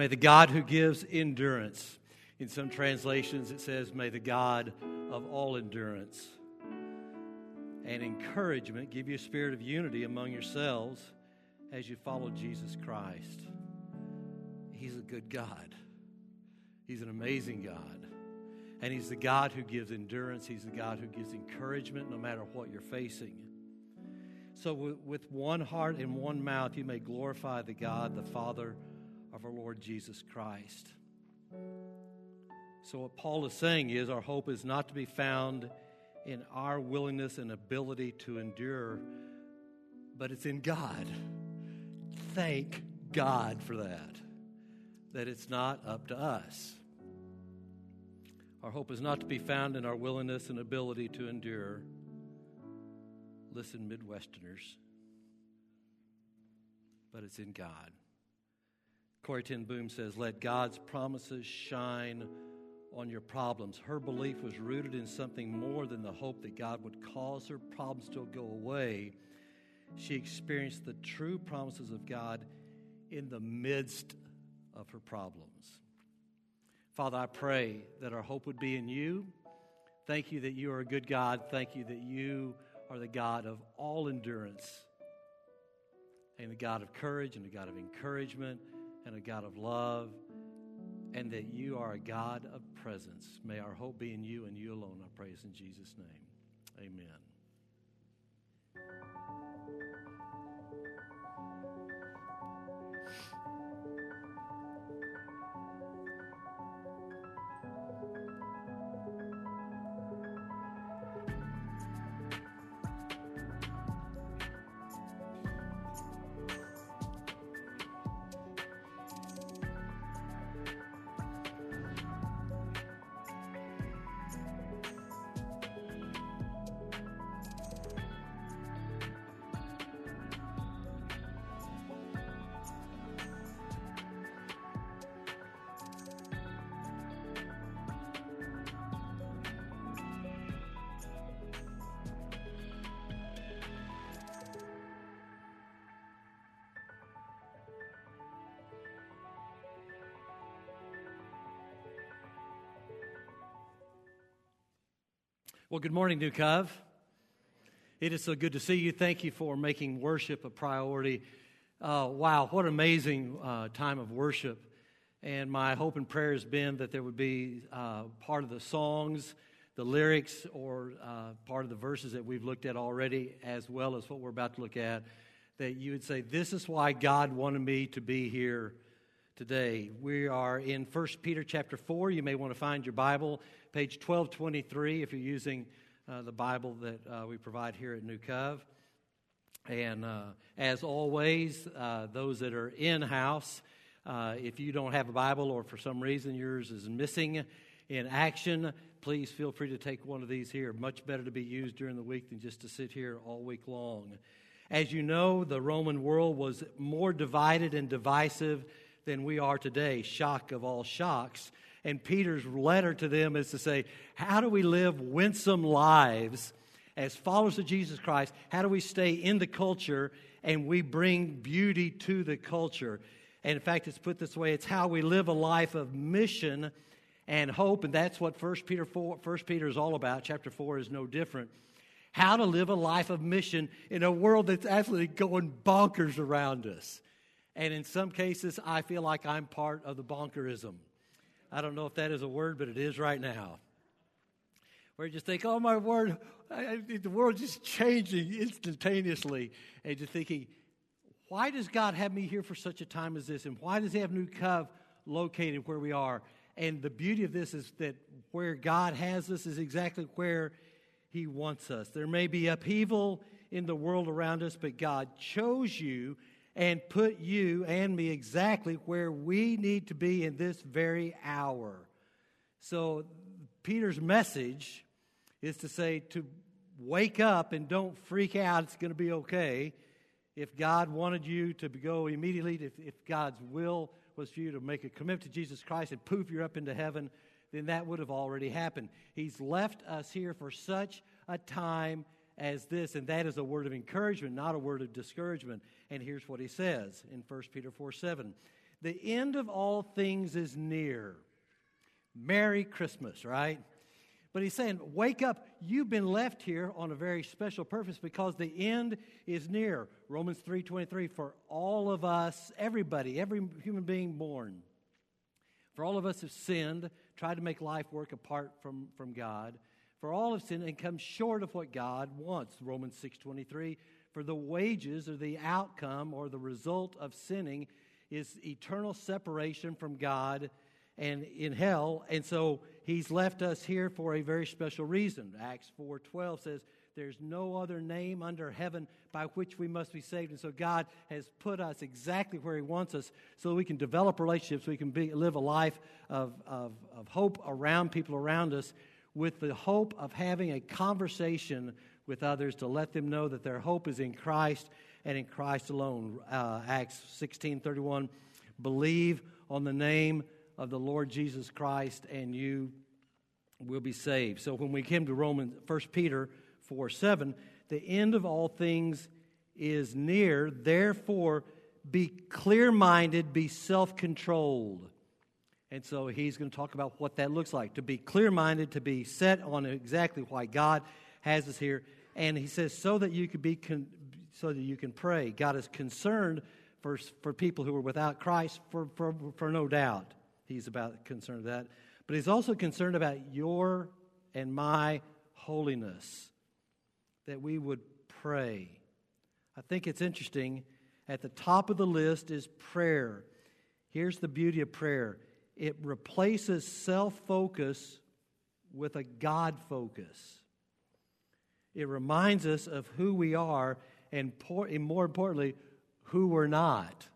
May the God who gives endurance, in some translations it says, May the God of all endurance and encouragement give you a spirit of unity among yourselves as you follow Jesus Christ. He's a good God, He's an amazing God. And He's the God who gives endurance, He's the God who gives encouragement no matter what you're facing. So, with one heart and one mouth, you may glorify the God, the Father of our Lord Jesus Christ. So, what Paul is saying is our hope is not to be found in our willingness and ability to endure, but it's in God. Thank God for that, that it's not up to us. Our hope is not to be found in our willingness and ability to endure. Listen, Midwesterners, but it's in God. Corrie ten Boom says, Let God's promises shine on your problems. Her belief was rooted in something more than the hope that God would cause her problems to go away. She experienced the true promises of God in the midst of her problems. Father, I pray that our hope would be in you. Thank you that you are a good God. Thank you that you are the God of all endurance and the God of courage and the God of encouragement and a God of love and that you are a God of presence. May our hope be in you and you alone, I praise in Jesus' name. Amen. Well, good morning, New Cove. It is so good to see you. Thank you for making worship a priority. Uh, wow, what amazing uh, time of worship. And my hope and prayer has been that there would be uh, part of the songs, the lyrics, or uh, part of the verses that we've looked at already, as well as what we're about to look at, that you would say, This is why God wanted me to be here today. We are in 1 Peter chapter 4. You may want to find your Bible page 1223 if you're using uh, the Bible that uh, we provide here at New Cove. And uh, as always, uh, those that are in house, uh, if you don't have a Bible or for some reason yours is missing in action, please feel free to take one of these here. Much better to be used during the week than just to sit here all week long. As you know, the Roman world was more divided and divisive than we are today. Shock of all shocks. And Peter's letter to them is to say, how do we live winsome lives as followers of Jesus Christ? How do we stay in the culture and we bring beauty to the culture? And in fact, it's put this way it's how we live a life of mission and hope. And that's what 1 Peter, 4, 1 Peter is all about. Chapter 4 is no different. How to live a life of mission in a world that's absolutely going bonkers around us. And in some cases, I feel like I'm part of the bonkerism. I don't know if that is a word, but it is right now. Where you just think, oh my word, I, the world's just changing instantaneously. And you're thinking, why does God have me here for such a time as this? And why does He have New Cove located where we are? And the beauty of this is that where God has us is exactly where He wants us. There may be upheaval in the world around us, but God chose you and put you and me exactly where we need to be in this very hour. So, Peter's message is to say to wake up and don't freak out. It's going to be okay. If God wanted you to go immediately, if, if God's will was for you to make a commitment to Jesus Christ and poof, you're up into heaven, then that would have already happened. He's left us here for such a time as this, and that is a word of encouragement, not a word of discouragement. And here's what he says in 1 Peter 4 7. The end of all things is near. Merry Christmas, right? But he's saying, wake up. You've been left here on a very special purpose because the end is near. Romans 3:23 for all of us, everybody, every human being born. For all of us have sinned, tried to make life work apart from, from God. For all have sinned and come short of what God wants. Romans 6:23 for the wages or the outcome or the result of sinning is eternal separation from God and in hell. And so he's left us here for a very special reason. Acts 4:12 says there's no other name under heaven by which we must be saved. And so God has put us exactly where He wants us so we can develop relationships, we can be, live a life of, of, of hope around people around us with the hope of having a conversation with others to let them know that their hope is in Christ and in Christ alone. Uh, Acts 16:31 believe on the name of the Lord Jesus Christ and you will be saved. So when we came to Romans 1 Peter 4 7, the end of all things is near, therefore be clear minded, be self controlled. And so he's going to talk about what that looks like to be clear minded, to be set on exactly why God has us here. And he says, so that you can be con- so that you can pray. God is concerned for, for people who are without Christ, for, for, for no doubt. He's about concerned that. But he's also concerned about your and my holiness, that we would pray. I think it's interesting. At the top of the list is prayer. Here's the beauty of prayer it replaces self focus with a God focus. It reminds us of who we are and, more importantly, who we're not.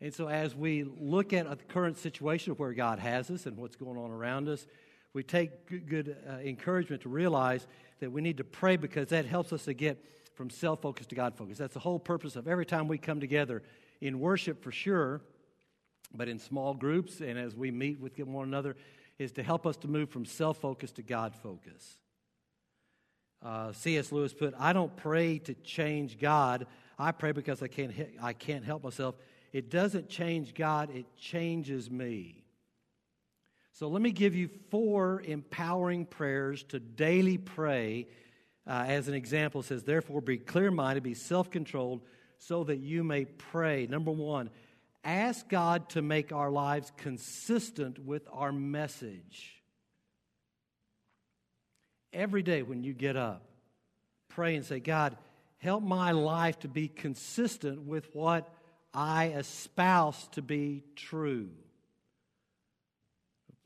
And so, as we look at the current situation of where God has us and what's going on around us, we take good, good uh, encouragement to realize that we need to pray because that helps us to get from self focus to God focus. That's the whole purpose of every time we come together in worship, for sure, but in small groups and as we meet with one another, is to help us to move from self focus to God focus. Uh, C.S. Lewis put, I don't pray to change God. I pray because I can't, I can't help myself it doesn't change God, it changes me. So let me give you four empowering prayers to daily pray. Uh, as an example, says, Therefore, be clear minded, be self controlled, so that you may pray. Number one, ask God to make our lives consistent with our message. Every day when you get up, pray and say, God, help my life to be consistent with what I espouse to be true.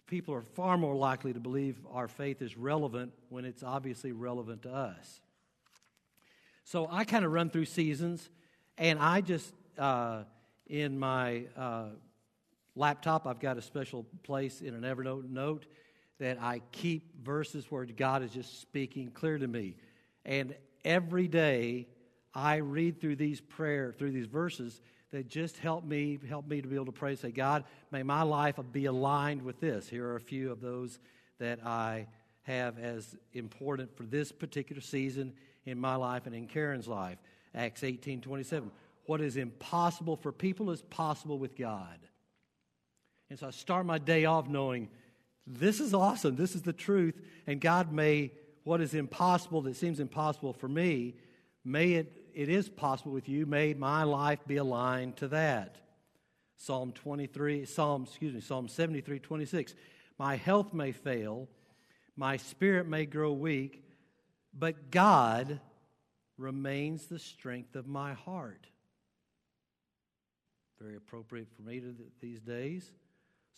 People are far more likely to believe our faith is relevant when it's obviously relevant to us. So I kind of run through seasons, and I just, uh, in my uh, laptop, I've got a special place in an Evernote note that I keep verses where God is just speaking clear to me. And every day I read through these prayer, through these verses, that just help me, help me to be able to pray, say, God, may my life be aligned with this. Here are a few of those that I have as important for this particular season in my life and in Karen's life. Acts 18 27. What is impossible for people is possible with God. And so I start my day off knowing this is awesome. This is the truth. And God may, what is impossible that seems impossible for me, may it it is possible with you. May my life be aligned to that. Psalm 23, Psalm, excuse me, Psalm 73, 26. My health may fail, my spirit may grow weak, but God remains the strength of my heart. Very appropriate for me to these days.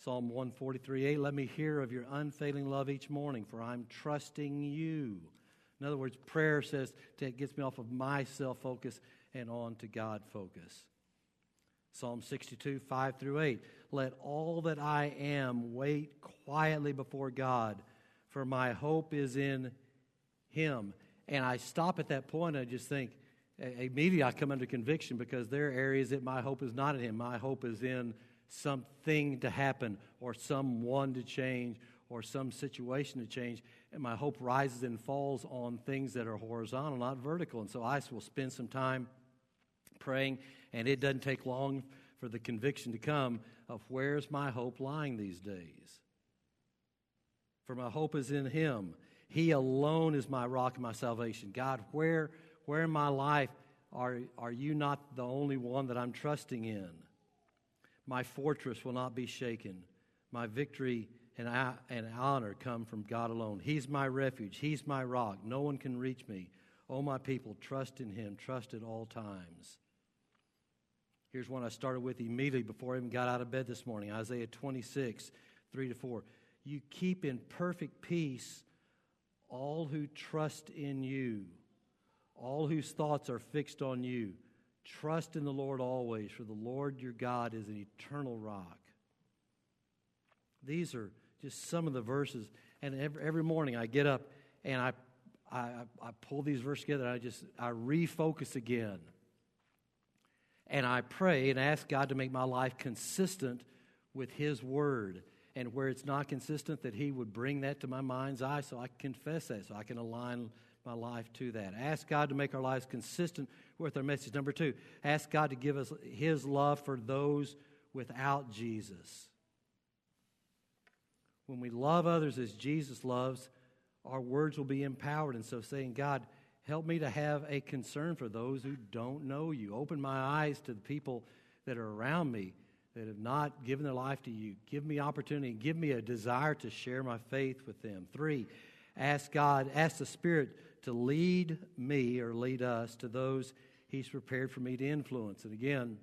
Psalm 143, 8. Let me hear of your unfailing love each morning, for I'm trusting you. In other words, prayer says it gets me off of my self focus and on to God focus. Psalm 62, 5 through 8. Let all that I am wait quietly before God, for my hope is in Him. And I stop at that point and I just think, immediately I come under conviction because there are areas that my hope is not in Him. My hope is in something to happen or someone to change or some situation to change. And my hope rises and falls on things that are horizontal, not vertical. And so I will spend some time praying, and it doesn't take long for the conviction to come of where's my hope lying these days. For my hope is in Him. He alone is my rock and my salvation. God, where, where in my life are, are you not the only one that I'm trusting in? My fortress will not be shaken. My victory and, I, and honor come from God alone. He's my refuge. He's my rock. No one can reach me. Oh, my people, trust in Him. Trust at all times. Here's one I started with immediately before I even got out of bed this morning Isaiah 26, 3 to 4. You keep in perfect peace all who trust in you, all whose thoughts are fixed on you. Trust in the Lord always, for the Lord your God is an eternal rock. These are just some of the verses. And every, every morning I get up and I, I, I pull these verses together. I just I refocus again. And I pray and ask God to make my life consistent with His Word. And where it's not consistent, that He would bring that to my mind's eye so I can confess that, so I can align my life to that. Ask God to make our lives consistent with our message. Number two, ask God to give us His love for those without Jesus. When we love others as Jesus loves, our words will be empowered. And so, saying, God, help me to have a concern for those who don't know you. Open my eyes to the people that are around me that have not given their life to you. Give me opportunity. Give me a desire to share my faith with them. Three, ask God, ask the Spirit to lead me or lead us to those He's prepared for me to influence. And again,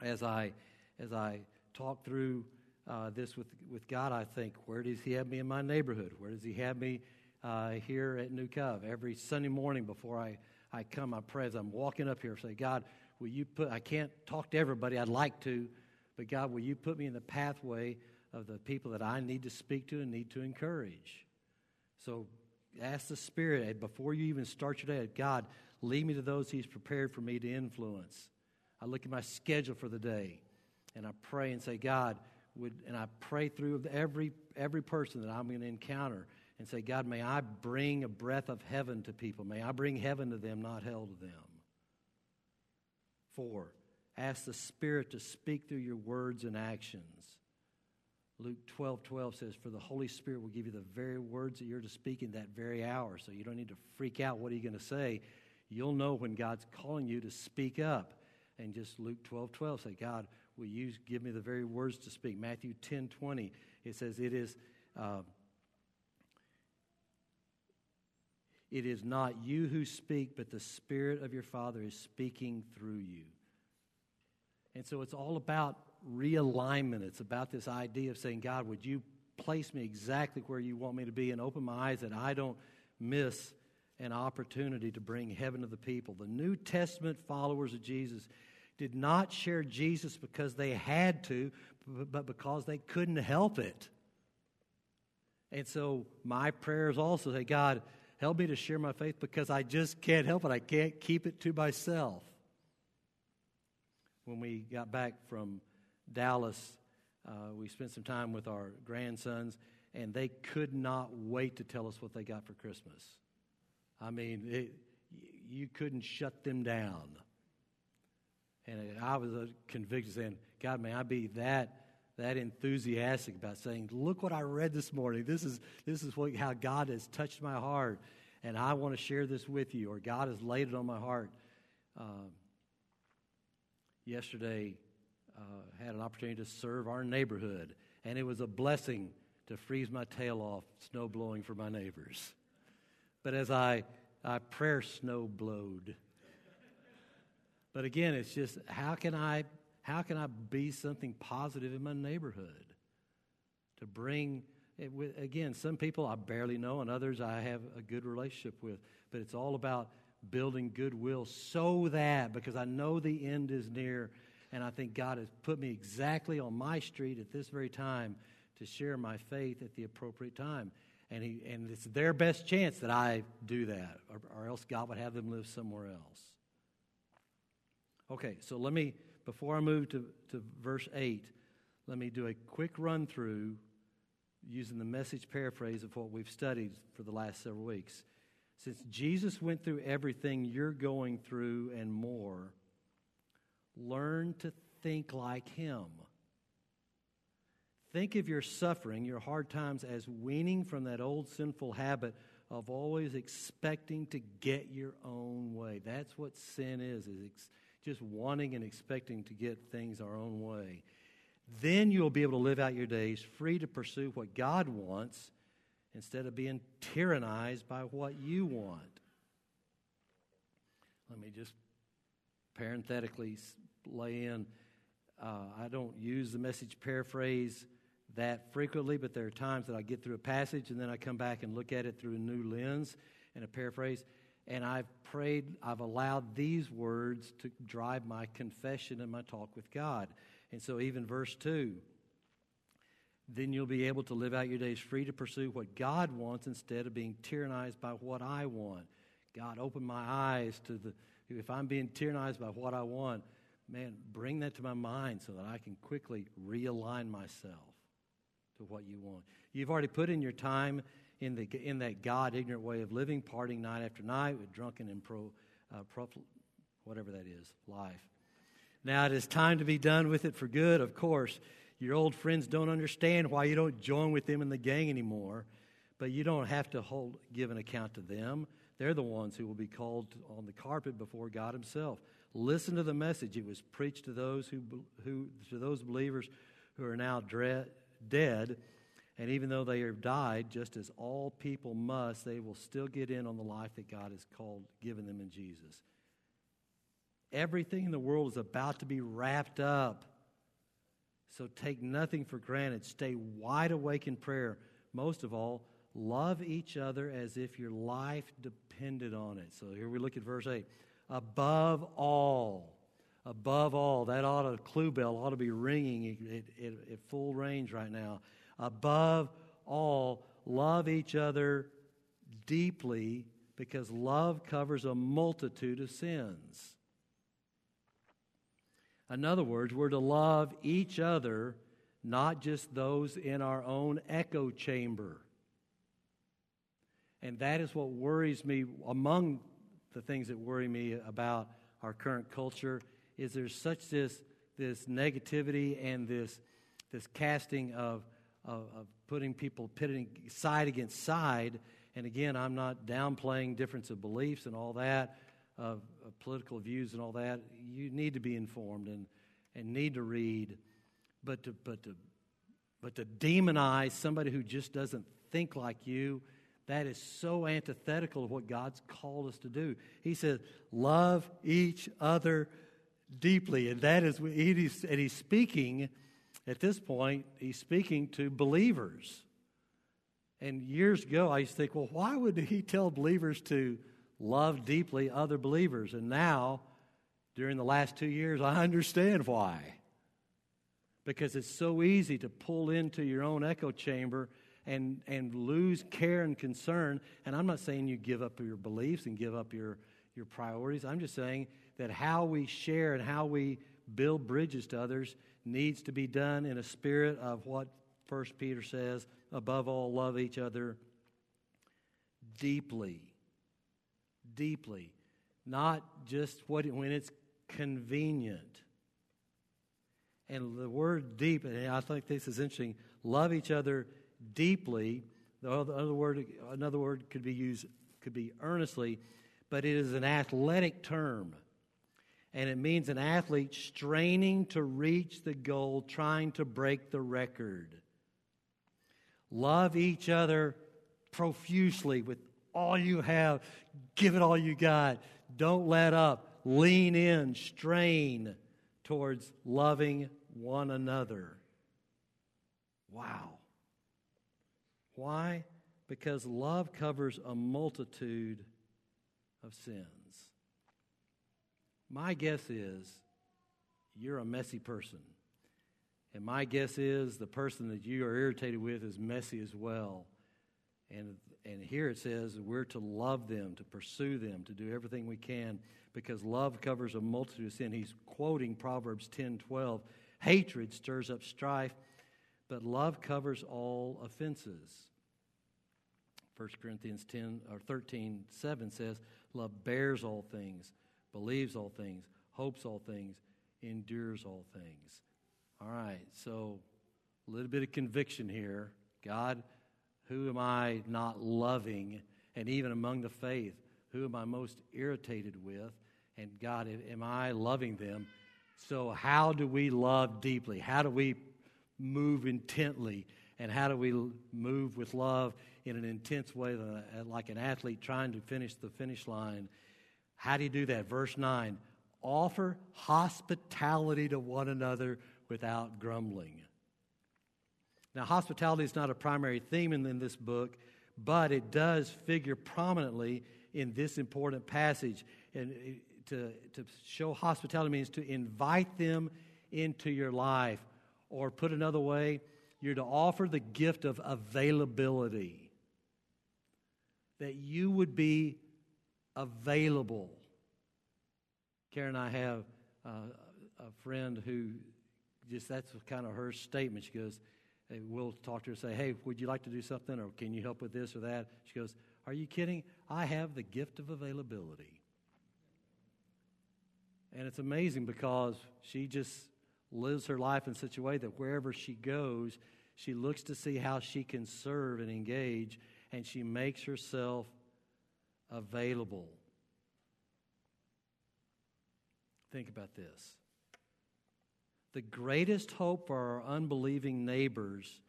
as I as I talk through uh, this with, with God, I think, where does He have me in my neighborhood? Where does He have me uh, here at New Cove? Every Sunday morning before I, I come, I pray as I'm walking up here, say, God, will you put, I can't talk to everybody, I'd like to, but God, will you put me in the pathway of the people that I need to speak to and need to encourage? So ask the Spirit before you even start your day, God, lead me to those He's prepared for me to influence. I look at my schedule for the day and I pray and say, God, would, and I pray through every, every person that I'm going to encounter and say, God, may I bring a breath of heaven to people. May I bring heaven to them, not hell to them. Four, ask the Spirit to speak through your words and actions. Luke 12 12 says, For the Holy Spirit will give you the very words that you're to speak in that very hour. So you don't need to freak out. What are you going to say? You'll know when God's calling you to speak up. And just Luke 12 12 say, God, will you give me the very words to speak? Matthew 10 20, it says, It is. Uh, it is not you who speak, but the Spirit of your Father is speaking through you. And so it's all about realignment. It's about this idea of saying, God, would you place me exactly where you want me to be and open my eyes that I don't miss an opportunity to bring heaven to the people. The New Testament followers of Jesus did not share Jesus because they had to, but because they couldn't help it. And so my prayers also say, God, help me to share my faith because I just can't help it. I can't keep it to myself. When we got back from Dallas, uh, we spent some time with our grandsons, and they could not wait to tell us what they got for Christmas. I mean, it, you couldn't shut them down. And I was convicted saying, God, may I be that that enthusiastic about saying, look what I read this morning. This is this is what how God has touched my heart, and I want to share this with you, or God has laid it on my heart. Uh, yesterday, uh, had an opportunity to serve our neighborhood, and it was a blessing to freeze my tail off snow blowing for my neighbors. But as I, I prayer snow blowed but again, it's just how can I how can I be something positive in my neighborhood? To bring it again, some people I barely know and others I have a good relationship with, but it's all about building goodwill so that because I know the end is near and I think God has put me exactly on my street at this very time to share my faith at the appropriate time. And, he, and it's their best chance that I do that, or, or else God would have them live somewhere else. Okay, so let me, before I move to, to verse 8, let me do a quick run through using the message paraphrase of what we've studied for the last several weeks. Since Jesus went through everything you're going through and more, learn to think like Him. Think of your suffering, your hard times, as weaning from that old sinful habit of always expecting to get your own way. That's what sin is, is ex- just wanting and expecting to get things our own way. Then you'll be able to live out your days free to pursue what God wants instead of being tyrannized by what you want. Let me just parenthetically lay in uh, I don't use the message paraphrase that frequently, but there are times that I get through a passage and then I come back and look at it through a new lens and a paraphrase. And I've prayed, I've allowed these words to drive my confession and my talk with God. And so, even verse 2 then you'll be able to live out your days free to pursue what God wants instead of being tyrannized by what I want. God, open my eyes to the, if I'm being tyrannized by what I want, man, bring that to my mind so that I can quickly realign myself to what you want. You've already put in your time in, the, in that God ignorant way of living, partying night after night with drunken and pro, uh, pro, whatever that is, life. Now it is time to be done with it for good, of course. Your old friends don't understand why you don't join with them in the gang anymore, but you don't have to hold, give an account to them. They're the ones who will be called on the carpet before God Himself. Listen to the message. It was preached to those who, who to those believers who are now dead, and even though they have died, just as all people must, they will still get in on the life that God has called, given them in Jesus. Everything in the world is about to be wrapped up. So take nothing for granted. Stay wide awake in prayer. Most of all, love each other as if your life depended on it. So here we look at verse 8. Above all, above all, that ought to, clue bell ought to be ringing at, at, at full range right now. Above all, love each other deeply because love covers a multitude of sins. In other words, we're to love each other, not just those in our own echo chamber. And that is what worries me among the things that worry me about our current culture is there's such this this negativity and this this casting of of, of putting people pitting side against side. And again, I'm not downplaying difference of beliefs and all that of, of political views and all that. You need to be informed and, and need to read, but to, but, to, but to demonize somebody who just doesn't think like you, that is so antithetical of what God's called us to do. He says, Love each other deeply. And that is, and he's speaking at this point, he's speaking to believers. And years ago, I used to think, well, why would he tell believers to love deeply other believers. And now, during the last two years, I understand why. Because it's so easy to pull into your own echo chamber and, and lose care and concern. And I'm not saying you give up your beliefs and give up your, your priorities. I'm just saying that how we share and how we build bridges to others needs to be done in a spirit of what First Peter says above all, love each other deeply deeply, not just what, when it's convenient. And the word deep, and I think this is interesting, love each other deeply. The other word, another word could be used, could be earnestly, but it is an athletic term. And it means an athlete straining to reach the goal, trying to break the record. Love each other profusely with all you have. Give it all you got. Don't let up. Lean in, strain towards loving one another. Wow. Why? Because love covers a multitude of sins. My guess is you're a messy person. And my guess is the person that you are irritated with is messy as well. And and here it says we're to love them, to pursue them, to do everything we can because love covers a multitude of sin. He's quoting Proverbs 10 12. Hatred stirs up strife, but love covers all offenses. 1 Corinthians 10 or 13 7 says, Love bears all things, believes all things, hopes all things, endures all things. All right, so a little bit of conviction here. God, who am I not loving? And even among the faith, who am I most irritated with? And God, am I loving them? So, how do we love deeply? How do we move intently? And how do we move with love in an intense way, like an athlete trying to finish the finish line? How do you do that? Verse 9 offer hospitality to one another without grumbling. Now, hospitality is not a primary theme in, in this book, but it does figure prominently in this important passage. And eh, to, to show hospitality means to invite them into your life. Or put another way, you're to offer the gift of availability. That you would be available. Karen and I have uh, a friend who just that's kind of her statement. She goes, hey, We'll talk to her and say, Hey, would you like to do something? Or can you help with this or that? She goes, Are you kidding? I have the gift of availability. And it's amazing because she just lives her life in such a way that wherever she goes, she looks to see how she can serve and engage, and she makes herself available. Think about this. The greatest hope for our unbelieving neighbors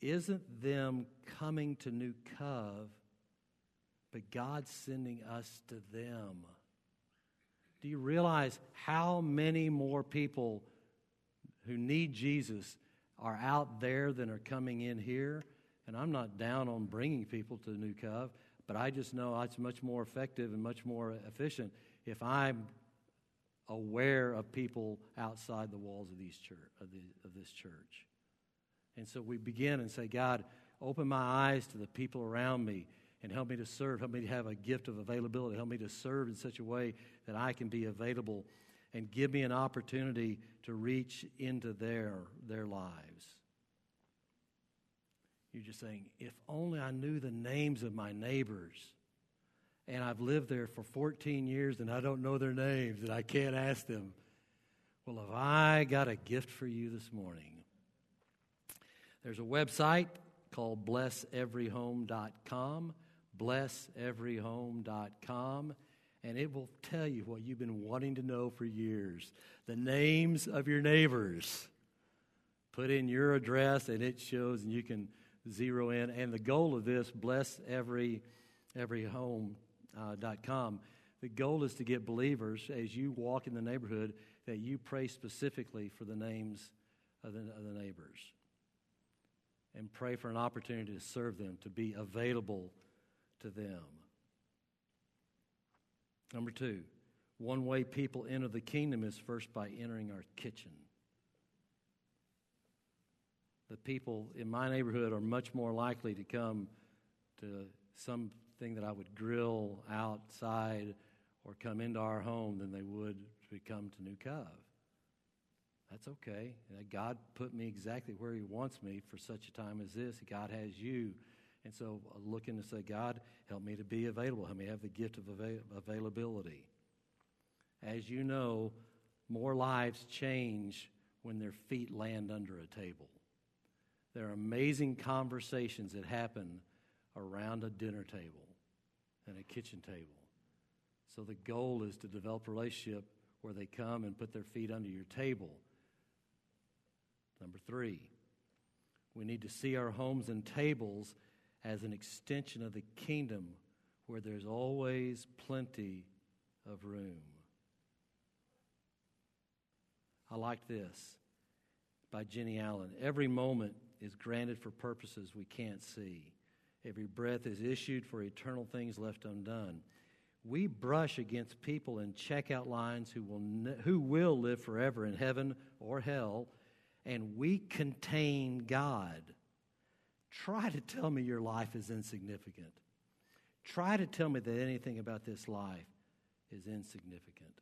isn't them coming to New Cove, but God sending us to them. Do you realize how many more people who need Jesus are out there than are coming in here? And I'm not down on bringing people to the New Cove, but I just know it's much more effective and much more efficient if I'm aware of people outside the walls of, these church, of, the, of this church. And so we begin and say, God, open my eyes to the people around me and help me to serve. Help me to have a gift of availability. Help me to serve in such a way that I can be available and give me an opportunity to reach into their, their lives. You're just saying, if only I knew the names of my neighbors. And I've lived there for 14 years and I don't know their names and I can't ask them. Well, have I got a gift for you this morning? There's a website called blesseveryhome.com blesseveryhome.com, and it will tell you what you've been wanting to know for years the names of your neighbors. Put in your address, and it shows, and you can zero in. And the goal of this, blesseveryhome.com, uh, the goal is to get believers, as you walk in the neighborhood, that you pray specifically for the names of the, of the neighbors and pray for an opportunity to serve them, to be available to them. Number two, one way people enter the kingdom is first by entering our kitchen. The people in my neighborhood are much more likely to come to something that I would grill outside or come into our home than they would to come to New Cove. That's okay. God put me exactly where He wants me for such a time as this. God has you and so uh, looking to say, God, help me to be available. Help me have the gift of avail- availability. As you know, more lives change when their feet land under a table. There are amazing conversations that happen around a dinner table and a kitchen table. So the goal is to develop a relationship where they come and put their feet under your table. Number three, we need to see our homes and tables as an extension of the kingdom where there's always plenty of room. I like this by Jennie Allen. Every moment is granted for purposes we can't see. Every breath is issued for eternal things left undone. We brush against people in checkout lines who will, ne- who will live forever in heaven or hell, and we contain God Try to tell me your life is insignificant. Try to tell me that anything about this life is insignificant.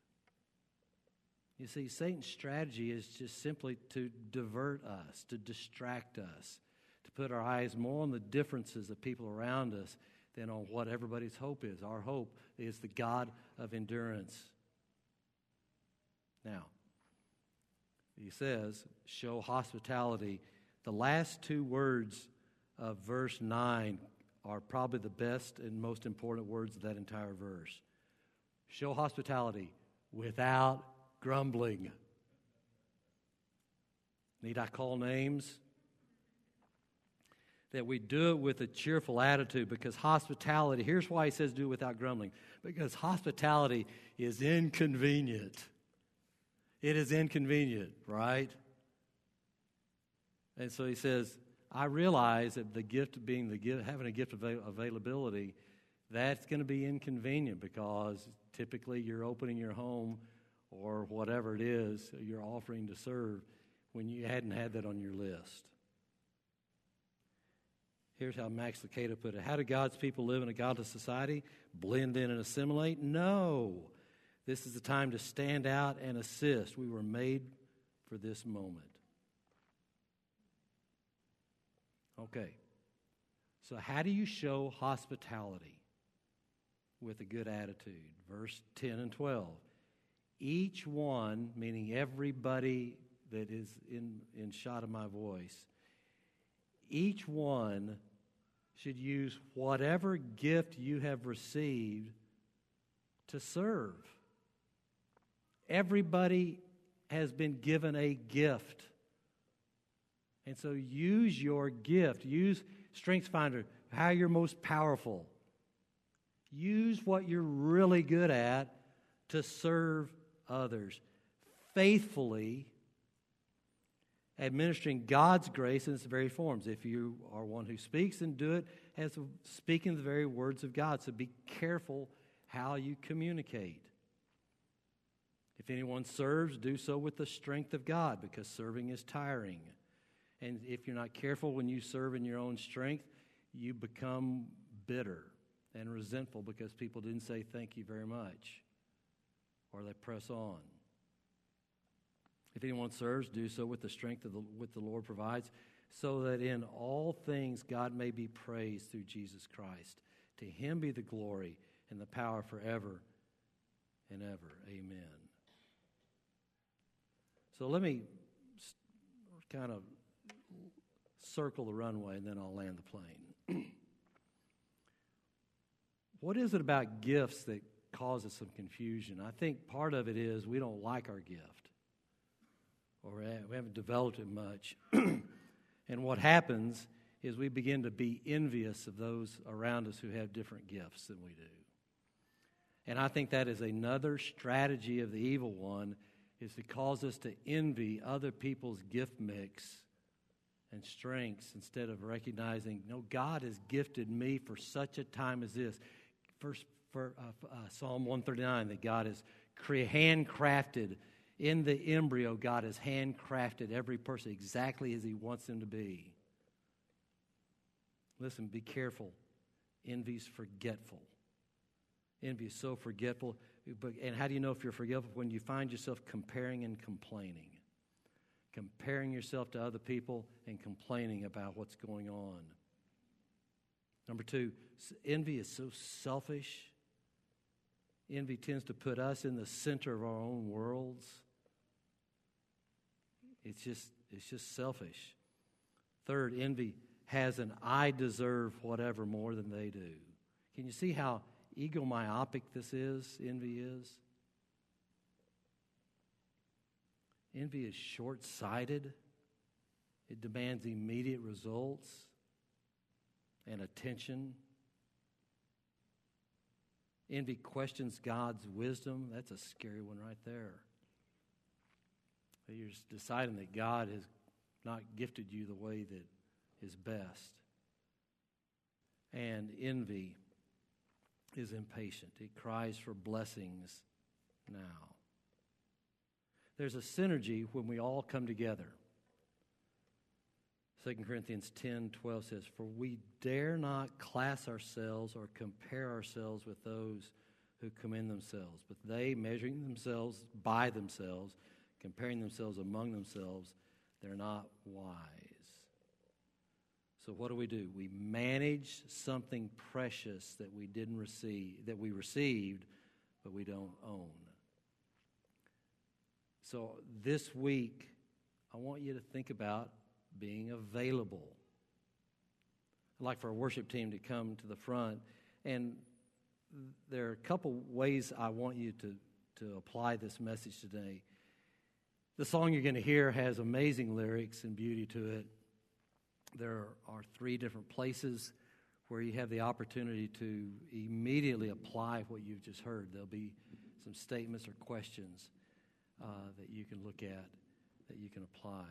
You see, Satan's strategy is just simply to divert us, to distract us, to put our eyes more on the differences of people around us than on what everybody's hope is. Our hope is the God of endurance. Now, he says, show hospitality. The last two words of verse 9 are probably the best and most important words of that entire verse. Show hospitality without grumbling. Need I call names? That we do it with a cheerful attitude because hospitality, here's why he says do it without grumbling because hospitality is inconvenient. It is inconvenient, right? And so he says, I realize that the gift being the gift, having a gift of availability, that's going to be inconvenient because typically you're opening your home or whatever it is you're offering to serve when you hadn't had that on your list. Here's how Max Lucado put it How do God's people live in a godless society? Blend in and assimilate? No. This is the time to stand out and assist. We were made for this moment. Okay. So, how do you show hospitality with a good attitude? Verse 10 and 12. Each one, meaning everybody that is in, in shot of my voice, each one should use whatever gift you have received to serve. Everybody has been given a gift. And so use your gift. Use StrengthsFinder, how you're most powerful. Use what you're really good at to serve others faithfully, administering God's grace in its very forms. If you are one who speaks and do it as speaking the very words of God. So be careful how you communicate. If anyone serves, do so with the strength of God because serving is tiring. And if you're not careful when you serve in your own strength, you become bitter and resentful because people didn't say thank you very much or they press on. If anyone serves, do so with the strength of the, what the Lord provides, so that in all things God may be praised through Jesus Christ. To him be the glory and the power forever and ever. Amen. So let me kind of circle the runway and then I'll land the plane. what is it about gifts that causes some confusion? I think part of it is we don't like our gift or eh, we haven't developed it much. and what happens is we begin to be envious of those around us who have different gifts than we do. And I think that is another strategy of the evil one is to cause us to envy other people's gift mix and strengths instead of recognizing, no, God has gifted me for such a time as this. First, for, uh, uh, Psalm 139, that God has cre- handcrafted in the embryo, God has handcrafted every person exactly as He wants them to be. Listen, be careful. Envy's forgetful. Envy is so forgetful. But, And how do you know if you're forgetful? When you find yourself comparing and complaining comparing yourself to other people and complaining about what's going on. Number two, envy is so selfish. Envy tends to put us in the center of our own worlds. It's just, it's just selfish. Third, envy has an I deserve whatever more than they do. Can you see how egomyopic this is, envy is? Envy is short sighted, it demands immediate results and attention. Envy questions God's wisdom. That's a scary one right there. You're deciding that God has not gifted you the way that is best. And envy is impatient, it cries for blessings now. There's a synergy when we all come together. 2 Corinthians 10 12 says, For we dare not class ourselves or compare ourselves with those who commend themselves, but they, measuring themselves by themselves, comparing themselves among themselves, they're not wise. So what do we do? We manage something precious that we didn't receive, that we received, but we don't own. So this week, I want you to think about being available. I'd like for our worship team to come to the front. And there are a couple ways I want you to, to apply this message today. The song you're going to hear has amazing lyrics and beauty to it. There are three different places where you have the opportunity to immediately apply what you've just heard. There'll be some statements or questions uh, that you can look at, that you can apply.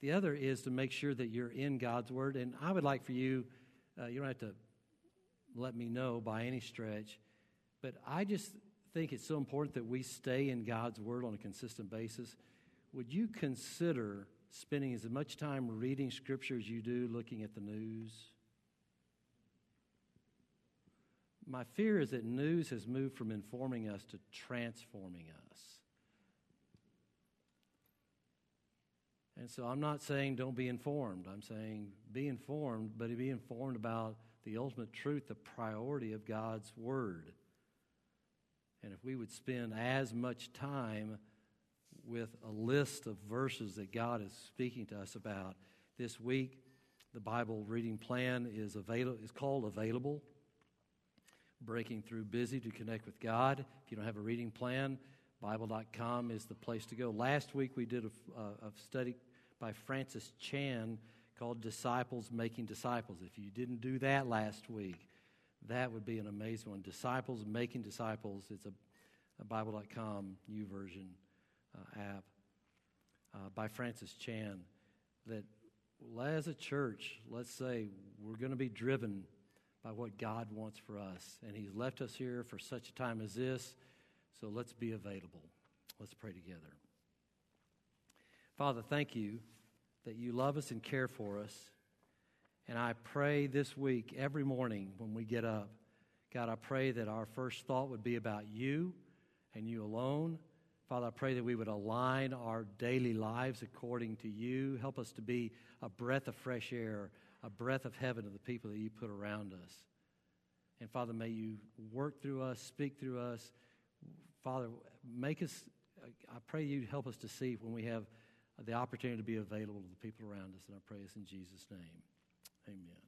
The other is to make sure that you're in God's Word. And I would like for you, uh, you don't have to let me know by any stretch, but I just think it's so important that we stay in God's Word on a consistent basis. Would you consider spending as much time reading Scripture as you do looking at the news? My fear is that news has moved from informing us to transforming us. And so I'm not saying don't be informed. I'm saying be informed, but be informed about the ultimate truth, the priority of God's Word. And if we would spend as much time with a list of verses that God is speaking to us about this week, the Bible reading plan is, avail- is called Available. Breaking Through Busy to connect with God. If you don't have a reading plan, Bible.com is the place to go. Last week we did a, a study by Francis Chan called Disciples Making Disciples. If you didn't do that last week, that would be an amazing one. Disciples Making Disciples. It's a, a Bible.com YouVersion uh, app uh, by Francis Chan. That as a church, let's say we're going to be driven by what God wants for us. And He's left us here for such a time as this. So let's be available. Let's pray together. Father, thank you that you love us and care for us. And I pray this week, every morning when we get up, God, I pray that our first thought would be about you and you alone. Father, I pray that we would align our daily lives according to you. Help us to be a breath of fresh air, a breath of heaven to the people that you put around us. And Father, may you work through us, speak through us. Father, make us, I pray you help us to see when we have the opportunity to be available to the people around us. And I pray this in Jesus' name. Amen.